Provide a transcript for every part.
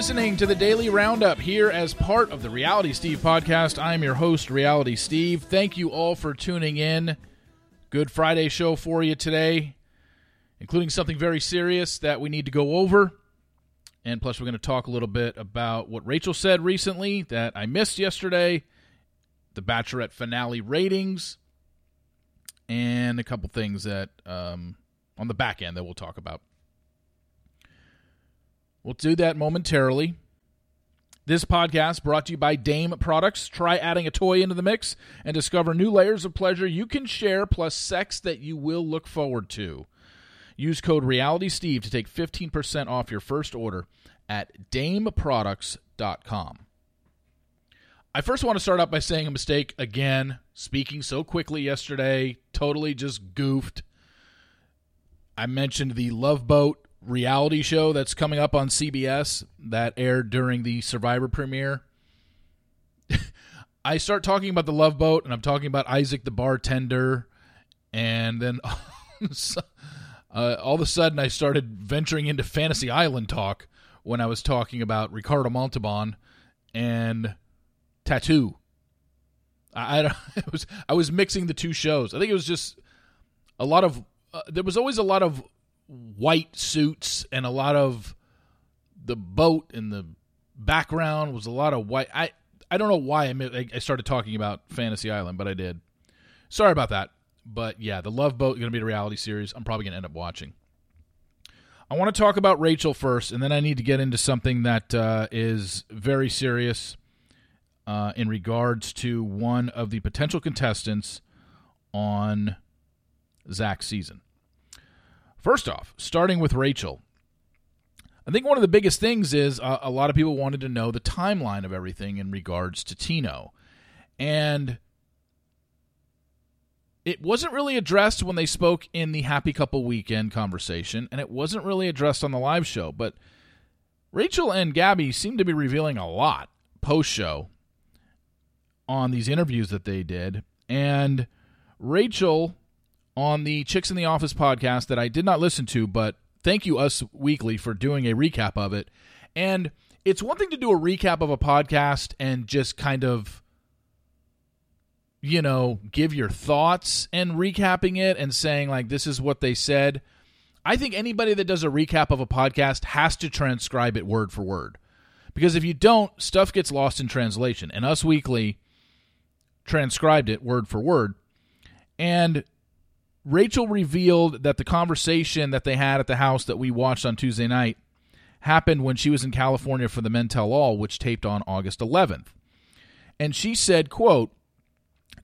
listening to the Daily Roundup here as part of the Reality Steve podcast. I'm your host, Reality Steve. Thank you all for tuning in. Good Friday show for you today, including something very serious that we need to go over. And plus, we're going to talk a little bit about what Rachel said recently that I missed yesterday, the Bachelorette finale ratings, and a couple things that um, on the back end that we'll talk about. We'll do that momentarily. This podcast brought to you by Dame Products. Try adding a toy into the mix and discover new layers of pleasure you can share plus sex that you will look forward to. Use code RealitySteve to take 15% off your first order at dameproducts.com. I first want to start out by saying a mistake again. Speaking so quickly yesterday, totally just goofed. I mentioned the Love Boat reality show that's coming up on CBS that aired during the Survivor premiere. I start talking about the Love Boat and I'm talking about Isaac the bartender, and then uh, all of a sudden I started venturing into Fantasy Island talk when I was talking about Ricardo Montalban and Tattoo. I, I, was I was mixing the two shows. I think it was just a lot of uh, there was always a lot of white suits and a lot of the boat in the background was a lot of white. I I don't know why I started talking about Fantasy Island, but I did. Sorry about that. But yeah, the Love Boat is going to be a reality series. I'm probably going to end up watching. I want to talk about Rachel first, and then I need to get into something that uh, is very serious uh, in regards to one of the potential contestants on Zach's season. First off, starting with Rachel, I think one of the biggest things is uh, a lot of people wanted to know the timeline of everything in regards to Tino. And it wasn't really addressed when they spoke in the Happy Couple Weekend conversation, and it wasn't really addressed on the live show. But Rachel and Gabby seem to be revealing a lot post show on these interviews that they did. And Rachel on the Chicks in the Office podcast that I did not listen to, but thank you, Us Weekly, for doing a recap of it. And it's one thing to do a recap of a podcast and just kind of, you know, give your thoughts and recapping it and saying, like, this is what they said. I think anybody that does a recap of a podcast has to transcribe it word for word. Because if you don't, stuff gets lost in translation. And Us Weekly transcribed it word for word. And Rachel revealed that the conversation that they had at the house that we watched on Tuesday night happened when she was in California for the Men Tell All, which taped on August 11th. And she said, quote,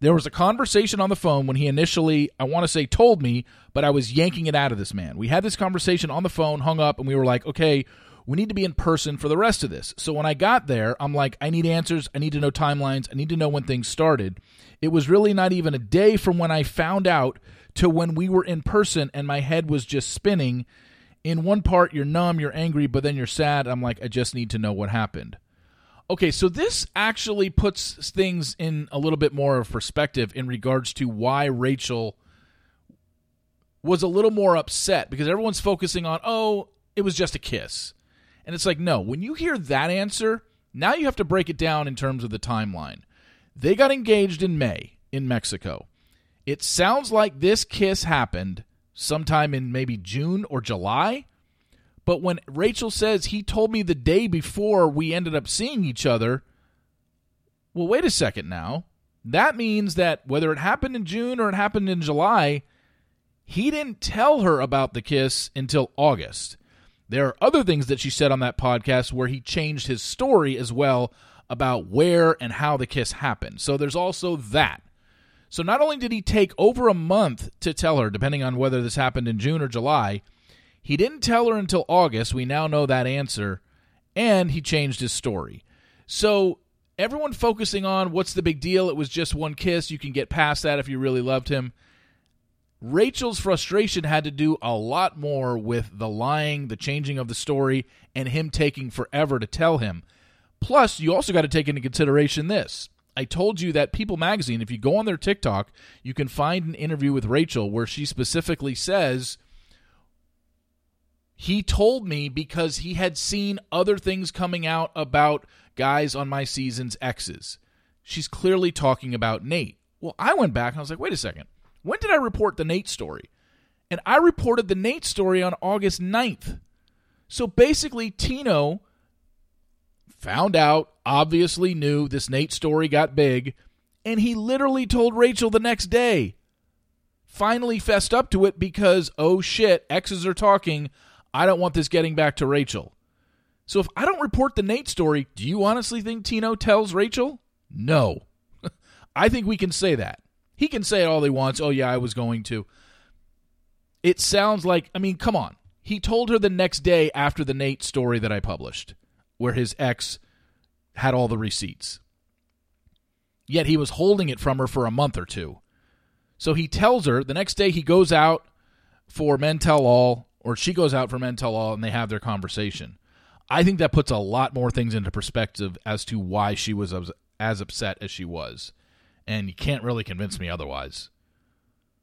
there was a conversation on the phone when he initially, I want to say, told me, but I was yanking it out of this man. We had this conversation on the phone, hung up, and we were like, okay, we need to be in person for the rest of this. So when I got there, I'm like, I need answers. I need to know timelines. I need to know when things started. It was really not even a day from when I found out to when we were in person and my head was just spinning. In one part, you're numb, you're angry, but then you're sad. I'm like, I just need to know what happened. Okay, so this actually puts things in a little bit more of perspective in regards to why Rachel was a little more upset because everyone's focusing on, oh, it was just a kiss. And it's like, no, when you hear that answer, now you have to break it down in terms of the timeline. They got engaged in May in Mexico. It sounds like this kiss happened sometime in maybe June or July. But when Rachel says he told me the day before we ended up seeing each other, well, wait a second now. That means that whether it happened in June or it happened in July, he didn't tell her about the kiss until August. There are other things that she said on that podcast where he changed his story as well about where and how the kiss happened. So there's also that. So not only did he take over a month to tell her, depending on whether this happened in June or July, he didn't tell her until August. We now know that answer. And he changed his story. So everyone focusing on what's the big deal? It was just one kiss. You can get past that if you really loved him. Rachel's frustration had to do a lot more with the lying, the changing of the story, and him taking forever to tell him. Plus, you also got to take into consideration this. I told you that People Magazine, if you go on their TikTok, you can find an interview with Rachel where she specifically says He told me because he had seen other things coming out about guys on my season's exes. She's clearly talking about Nate. Well, I went back and I was like, wait a second. When did I report the Nate story? And I reported the Nate story on August 9th. So basically, Tino found out, obviously knew this Nate story got big, and he literally told Rachel the next day. Finally fessed up to it because, oh shit, exes are talking. I don't want this getting back to Rachel. So if I don't report the Nate story, do you honestly think Tino tells Rachel? No. I think we can say that. He can say it all he wants. Oh, yeah, I was going to. It sounds like, I mean, come on. He told her the next day after the Nate story that I published, where his ex had all the receipts. Yet he was holding it from her for a month or two. So he tells her the next day he goes out for Men Tell All or she goes out for Men Tell All and they have their conversation. I think that puts a lot more things into perspective as to why she was as upset as she was, and you can't really convince me otherwise.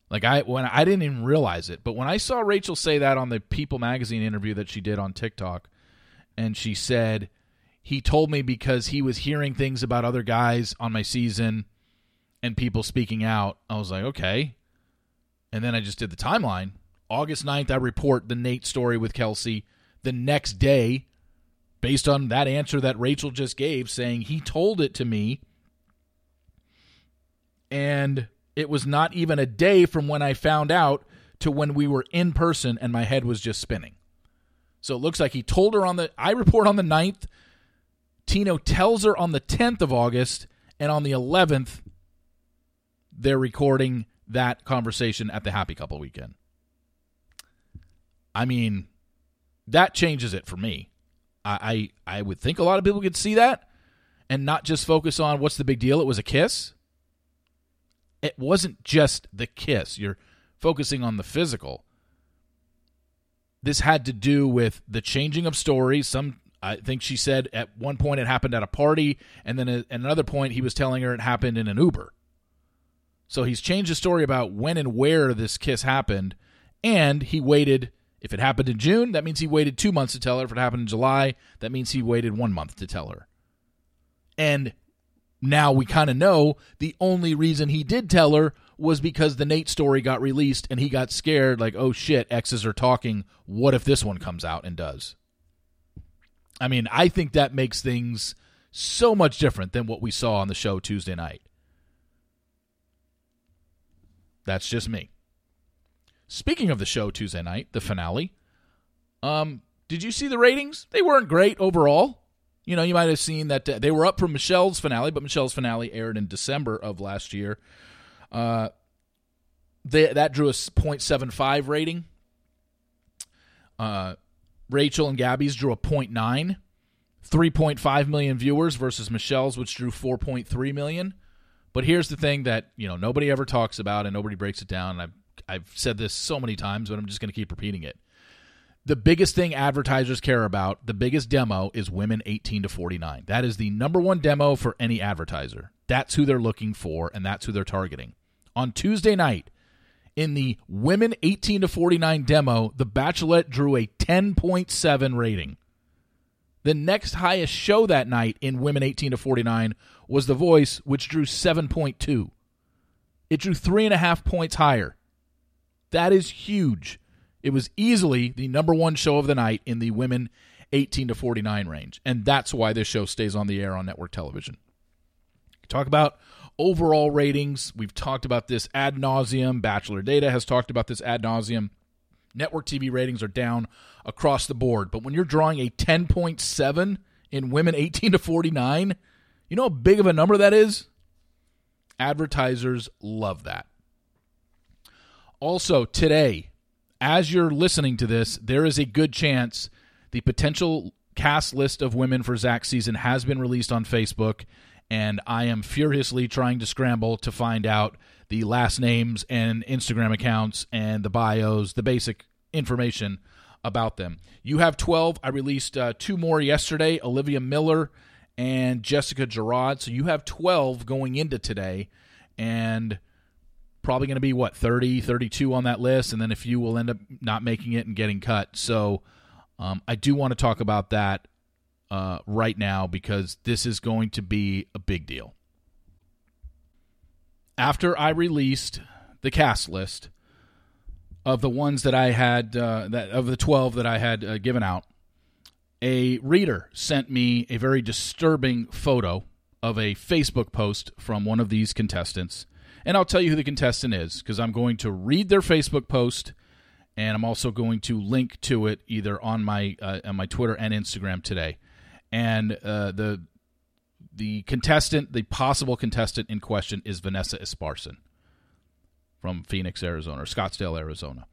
Like I when I didn't even realize it, but when I saw Rachel say that on the People magazine interview that she did on TikTok, and she said he told me because he was hearing things about other guys on my season and people speaking out. I was like, okay. And then I just did the timeline. August 9th, I report the Nate story with Kelsey. The next day, based on that answer that Rachel just gave, saying he told it to me. And it was not even a day from when I found out to when we were in person and my head was just spinning. So it looks like he told her on the I report on the 9th. Tino tells her on the 10th of August and on the 11th they're recording that conversation at the Happy Couple weekend. I mean, that changes it for me. I, I, I would think a lot of people could see that and not just focus on what's the big deal. It was a kiss. It wasn't just the kiss. You're focusing on the physical. This had to do with the changing of stories. Some I think she said at one point it happened at a party, and then at another point he was telling her it happened in an Uber. So he's changed the story about when and where this kiss happened, and he waited if it happened in June, that means he waited two months to tell her. If it happened in July, that means he waited one month to tell her. And now we kind of know the only reason he did tell her was because the Nate story got released and he got scared, like, oh shit, exes are talking. What if this one comes out and does? I mean, I think that makes things so much different than what we saw on the show Tuesday night. That's just me. Speaking of the show Tuesday night, the finale, um, did you see the ratings? They weren't great overall. You know, you might have seen that uh, they were up from Michelle's finale, but Michelle's finale aired in December of last year. Uh, they, that drew a 0.75 rating. Uh, Rachel and Gabby's drew a 0.9. 3.5 million viewers versus Michelle's, which drew 4.3 million. But here's the thing that you know nobody ever talks about and nobody breaks it down. I've I've said this so many times, but I'm just going to keep repeating it. The biggest thing advertisers care about, the biggest demo is women 18 to 49. That is the number one demo for any advertiser. That's who they're looking for, and that's who they're targeting. On Tuesday night, in the women 18 to 49 demo, The Bachelorette drew a 10.7 rating. The next highest show that night in women 18 to 49 was The Voice, which drew 7.2. It drew three and a half points higher. That is huge. It was easily the number one show of the night in the women 18 to 49 range. And that's why this show stays on the air on network television. Talk about overall ratings. We've talked about this ad nauseum. Bachelor Data has talked about this ad nauseum. Network TV ratings are down across the board. But when you're drawing a 10.7 in women 18 to 49, you know how big of a number that is? Advertisers love that. Also, today, as you're listening to this, there is a good chance the potential cast list of women for Zach's season has been released on Facebook, and I am furiously trying to scramble to find out the last names and Instagram accounts and the bios, the basic information about them. You have 12. I released uh, two more yesterday Olivia Miller and Jessica Gerard. So you have 12 going into today. And probably going to be what 30 32 on that list and then a few will end up not making it and getting cut so Um, I do want to talk about that uh, right now because this is going to be a big deal. After I released the cast list of the ones that I had, uh, that of the twelve that I had uh, given out, a reader sent me a very disturbing photo of a Facebook post from one of these contestants. And I'll tell you who the contestant is because I'm going to read their Facebook post and I'm also going to link to it either on my uh, on my Twitter and Instagram today. And uh, the the contestant, the possible contestant in question is Vanessa Esparson from Phoenix, Arizona, or Scottsdale, Arizona.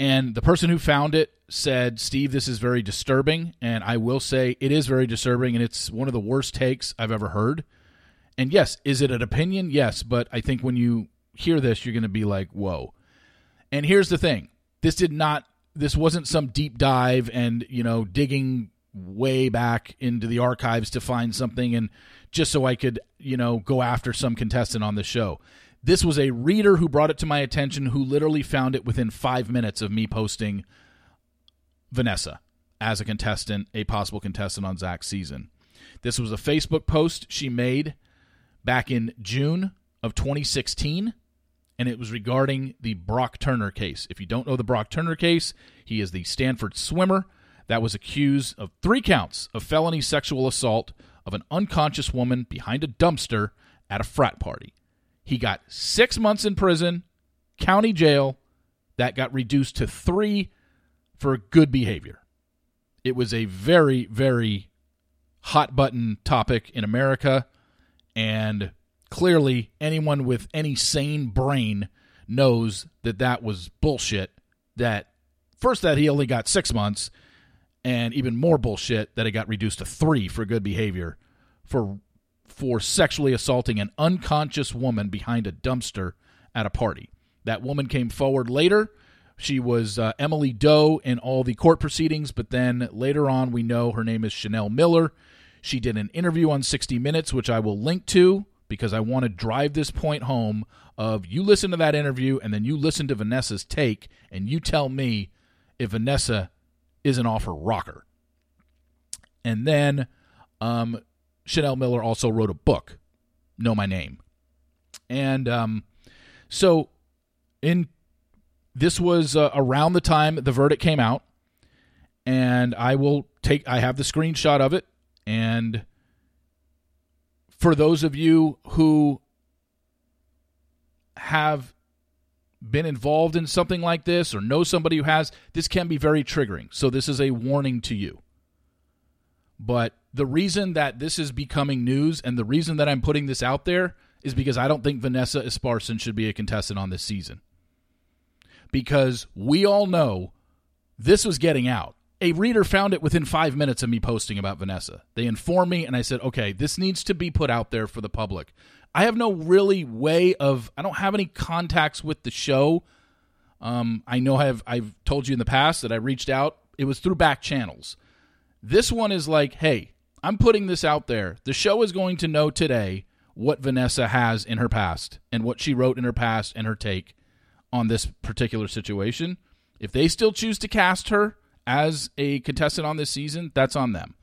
And the person who found it said, Steve, this is very disturbing. And I will say it is very disturbing, and it's one of the worst takes I've ever heard. And yes, is it an opinion? Yes. But I think when you hear this, you're going to be like, whoa. And here's the thing this did not, this wasn't some deep dive and, you know, digging way back into the archives to find something and just so I could, you know, go after some contestant on the show. This was a reader who brought it to my attention who literally found it within five minutes of me posting Vanessa as a contestant, a possible contestant on Zach's season. This was a Facebook post she made back in June of 2016, and it was regarding the Brock Turner case. If you don't know the Brock Turner case, he is the Stanford swimmer that was accused of three counts of felony sexual assault of an unconscious woman behind a dumpster at a frat party. He got six months in prison, county jail, that got reduced to three for good behavior. It was a very, very hot button topic in America, and clearly anyone with any sane brain knows that that was bullshit. That first, that he only got six months, and even more bullshit that it got reduced to three for good behavior for for sexually assaulting an unconscious woman behind a dumpster at a party. That woman came forward later. She was uh, Emily Doe in all the court proceedings, but then later on we know her name is Chanel Miller. She did an interview on 60 Minutes, which I will link to because I want to drive this point home of you listen to that interview and then you listen to Vanessa's take and you tell me if Vanessa isn't off her rocker. And then um, Chanel Miller also wrote a book, Know My Name. And um, so in this was uh, around the time the verdict came out and I will take I have the screenshot of it and for those of you who have been involved in something like this or know somebody who has this can be very triggering. So this is a warning to you. But the reason that this is becoming news and the reason that I'm putting this out there is because I don't think Vanessa Esparson should be a contestant on this season. Because we all know this was getting out. A reader found it within five minutes of me posting about Vanessa. They informed me, and I said, okay, this needs to be put out there for the public. I have no really way of, I don't have any contacts with the show. Um, I know I've, I've told you in the past that I reached out. It was through back channels. This one is like, hey, I'm putting this out there. The show is going to know today what Vanessa has in her past and what she wrote in her past and her take on this particular situation. If they still choose to cast her as a contestant on this season, that's on them.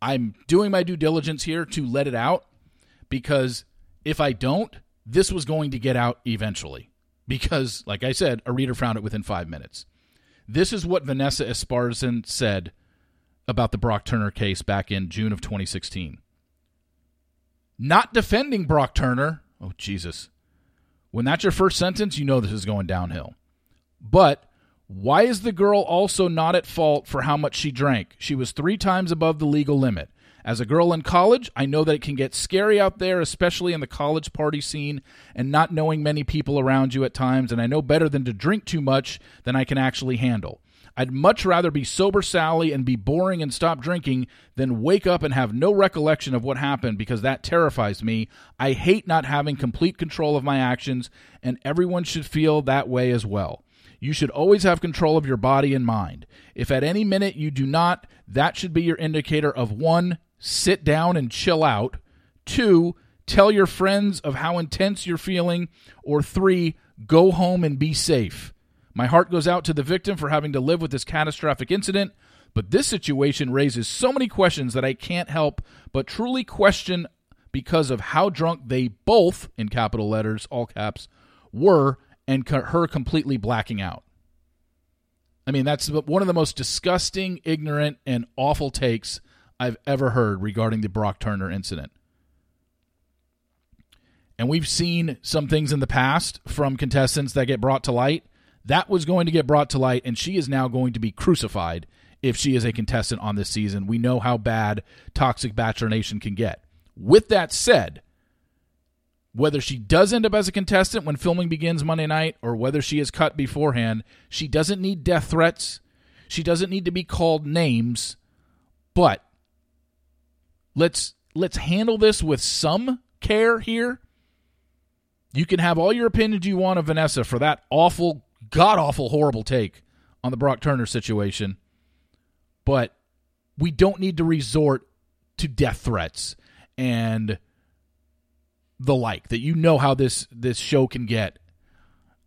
I'm doing my due diligence here to let it out because if I don't, this was going to get out eventually. Because, like I said, a reader found it within five minutes. This is what Vanessa Esparson said about the Brock Turner case back in June of 2016. Not defending Brock Turner. Oh, Jesus. When that's your first sentence, you know this is going downhill. But why is the girl also not at fault for how much she drank? She was three times above the legal limit. As a girl in college, I know that it can get scary out there, especially in the college party scene, and not knowing many people around you at times, and I know better than to drink too much than I can actually handle. I'd much rather be sober Sally and be boring and stop drinking than wake up and have no recollection of what happened because that terrifies me. I hate not having complete control of my actions, and everyone should feel that way as well. You should always have control of your body and mind. If at any minute you do not, that should be your indicator of one, sit down and chill out, two, tell your friends of how intense you're feeling, or three, go home and be safe. My heart goes out to the victim for having to live with this catastrophic incident, but this situation raises so many questions that I can't help but truly question because of how drunk they both, in capital letters, all caps, were and her completely blacking out. I mean, that's one of the most disgusting, ignorant, and awful takes I've ever heard regarding the Brock Turner incident. And we've seen some things in the past from contestants that get brought to light. That was going to get brought to light, and she is now going to be crucified if she is a contestant on this season. We know how bad Toxic Bachelor Nation can get. With that said, whether she does end up as a contestant when filming begins Monday night or whether she is cut beforehand, she doesn't need death threats. She doesn't need to be called names. But let's let's handle this with some care here. You can have all your opinions you want of Vanessa for that awful, god awful, horrible take on the Brock Turner situation. But we don't need to resort to death threats and the like that you know how this this show can get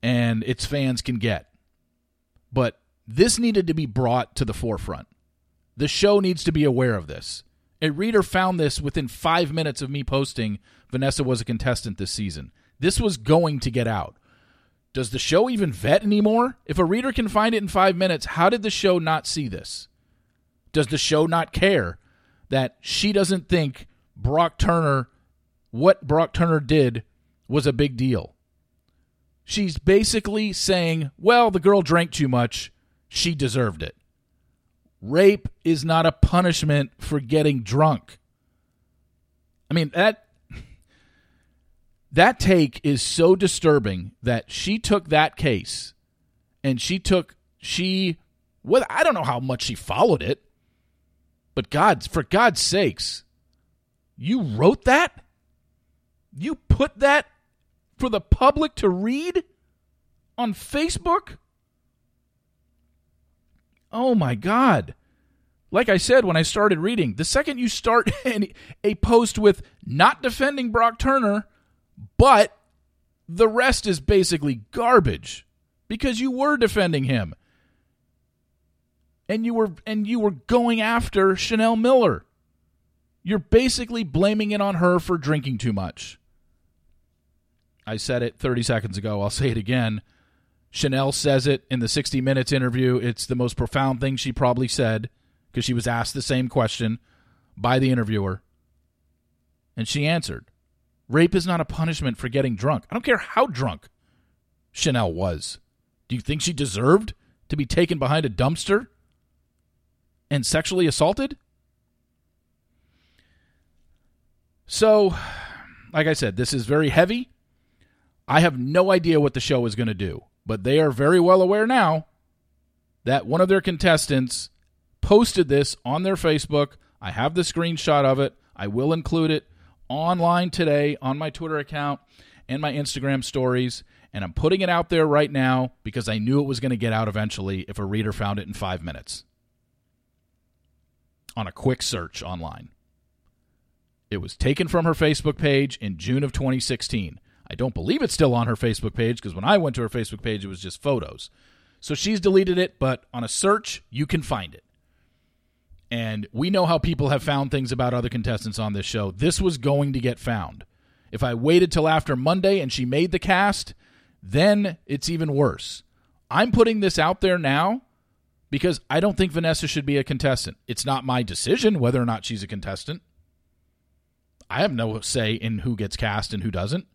and its fans can get. But this needed to be brought to the forefront. The show needs to be aware of this. A reader found this within 5 minutes of me posting Vanessa was a contestant this season. This was going to get out. Does the show even vet anymore? If a reader can find it in 5 minutes, how did the show not see this? Does the show not care that she doesn't think Brock Turner, what Brock Turner did was a big deal. She's basically saying, well, the girl drank too much. She deserved it. Rape is not a punishment for getting drunk. I mean, that that take is so disturbing that she took that case and she took she well, I don't know how much she followed it. But God, for God's sakes, you wrote that? You put that for the public to read on Facebook? Oh my God. Like I said when I started reading, the second you start a post with not defending Brock Turner, but the rest is basically garbage because you were defending him. And you were and you were going after Chanel Miller. You're basically blaming it on her for drinking too much. I said it 30 seconds ago. I'll say it again. Chanel says it in the 60 Minutes interview. It's the most profound thing she probably said because she was asked the same question by the interviewer. And she answered Rape is not a punishment for getting drunk. I don't care how drunk Chanel was. Do you think she deserved to be taken behind a dumpster and sexually assaulted? So, like I said, this is very heavy. I have no idea what the show is going to do, but they are very well aware now that one of their contestants posted this on their Facebook. I have the screenshot of it. I will include it online today on my Twitter account and my Instagram stories. And I'm putting it out there right now because I knew it was going to get out eventually if a reader found it in five minutes on a quick search online. It was taken from her Facebook page in June of 2016. I don't believe it's still on her Facebook page because when I went to her Facebook page, it was just photos. So she's deleted it, but on a search, you can find it. And we know how people have found things about other contestants on this show. This was going to get found. If I waited till after Monday and she made the cast, then it's even worse. I'm putting this out there now because I don't think Vanessa should be a contestant. It's not my decision whether or not she's a contestant. I have no say in who gets cast and who doesn't.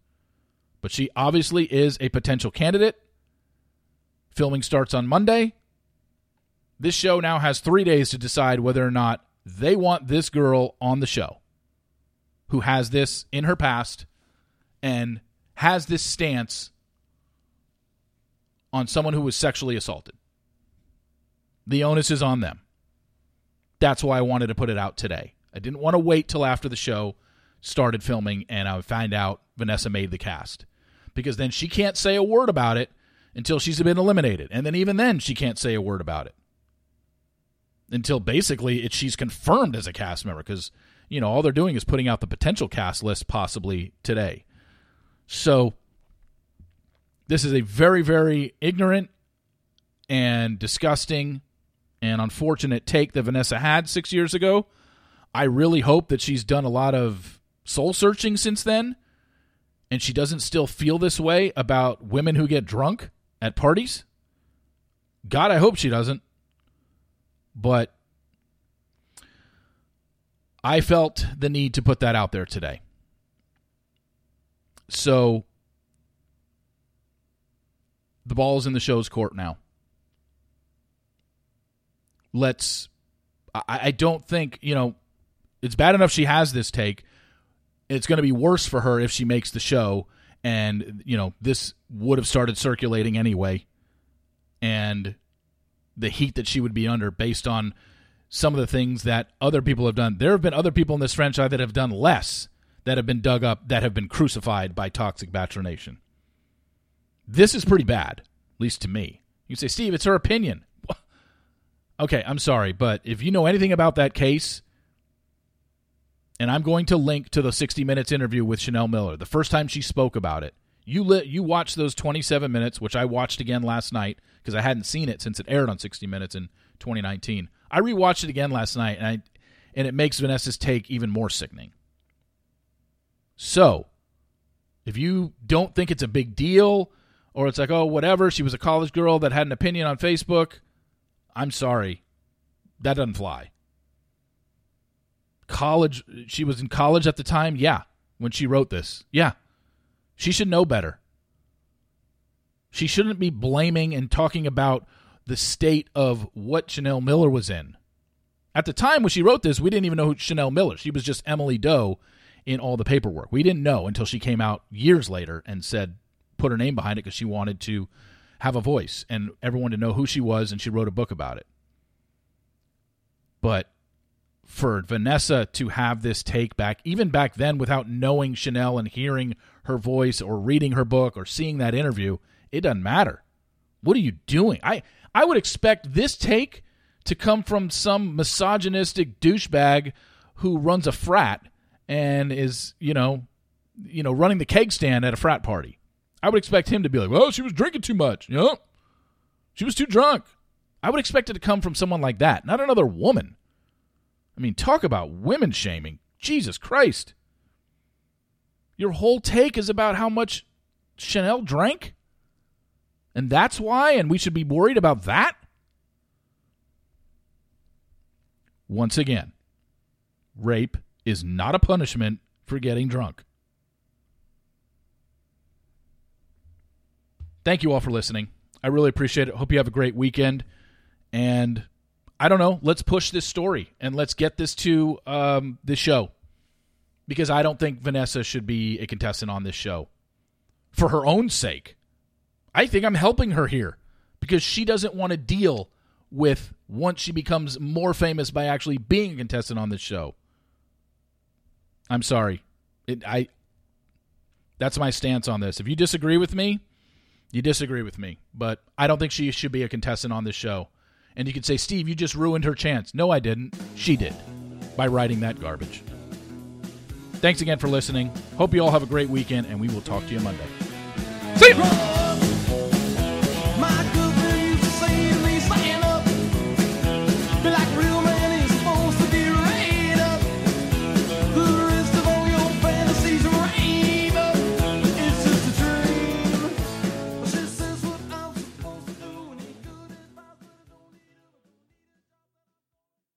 But she obviously is a potential candidate. Filming starts on Monday. This show now has three days to decide whether or not they want this girl on the show who has this in her past and has this stance on someone who was sexually assaulted. The onus is on them. That's why I wanted to put it out today. I didn't want to wait till after the show started filming and I would find out Vanessa made the cast. Because then she can't say a word about it until she's been eliminated. And then even then she can't say a word about it. Until basically it, she's confirmed as a cast member because you know all they're doing is putting out the potential cast list possibly today. So this is a very very ignorant and disgusting and unfortunate take that Vanessa had six years ago. I really hope that she's done a lot of soul searching since then and she doesn't still feel this way about women who get drunk at parties. God, I hope she doesn't. But I felt the need to put that out there today. So the ball is in the show's court now. Let's. I, I don't think, you know, it's bad enough she has this take. It's going to be worse for her if she makes the show. And, you know, this would have started circulating anyway. And the heat that she would be under based on some of the things that other people have done. There have been other people in this franchise that have done less that have been dug up that have been crucified by toxic bachelor nation. This is pretty bad, at least to me. You say, Steve, it's her opinion. okay, I'm sorry, but if you know anything about that case, and I'm going to link to the 60 Minutes interview with Chanel Miller, the first time she spoke about it. You li- you watched those 27 minutes, which I watched again last night because I hadn't seen it since it aired on 60 Minutes in 2019. I rewatched it again last night, and I and it makes Vanessa's take even more sickening. So, if you don't think it's a big deal, or it's like, oh, whatever, she was a college girl that had an opinion on Facebook, I'm sorry. That doesn't fly. College, she was in college at the time? Yeah, when she wrote this. Yeah. She should know better. She shouldn't be blaming and talking about the state of what Chanel Miller was in. At the time when she wrote this, we didn't even know who Chanel Miller. She was just Emily Doe in all the paperwork. We didn't know until she came out years later and said put her name behind it because she wanted to have a voice and everyone to know who she was and she wrote a book about it. But for Vanessa to have this take back, even back then without knowing Chanel and hearing her voice or reading her book or seeing that interview, it doesn't matter. What are you doing? I I would expect this take to come from some misogynistic douchebag who runs a frat and is, you know, you know, running the keg stand at a frat party. I would expect him to be like, "Well, she was drinking too much." You know? She was too drunk. I would expect it to come from someone like that, not another woman. I mean, talk about women shaming. Jesus Christ. Your whole take is about how much Chanel drank? And that's why, and we should be worried about that? Once again, rape is not a punishment for getting drunk. Thank you all for listening. I really appreciate it. Hope you have a great weekend. And I don't know, let's push this story and let's get this to um, the show because I don't think Vanessa should be a contestant on this show for her own sake. I think I'm helping her here because she doesn't want to deal with once she becomes more famous by actually being a contestant on this show. I'm sorry. It, I that's my stance on this. If you disagree with me, you disagree with me, but I don't think she should be a contestant on this show. And you could say, "Steve, you just ruined her chance." No, I didn't. She did by writing that garbage. Thanks again for listening. Hope you all have a great weekend, and we will talk to you Monday. See you.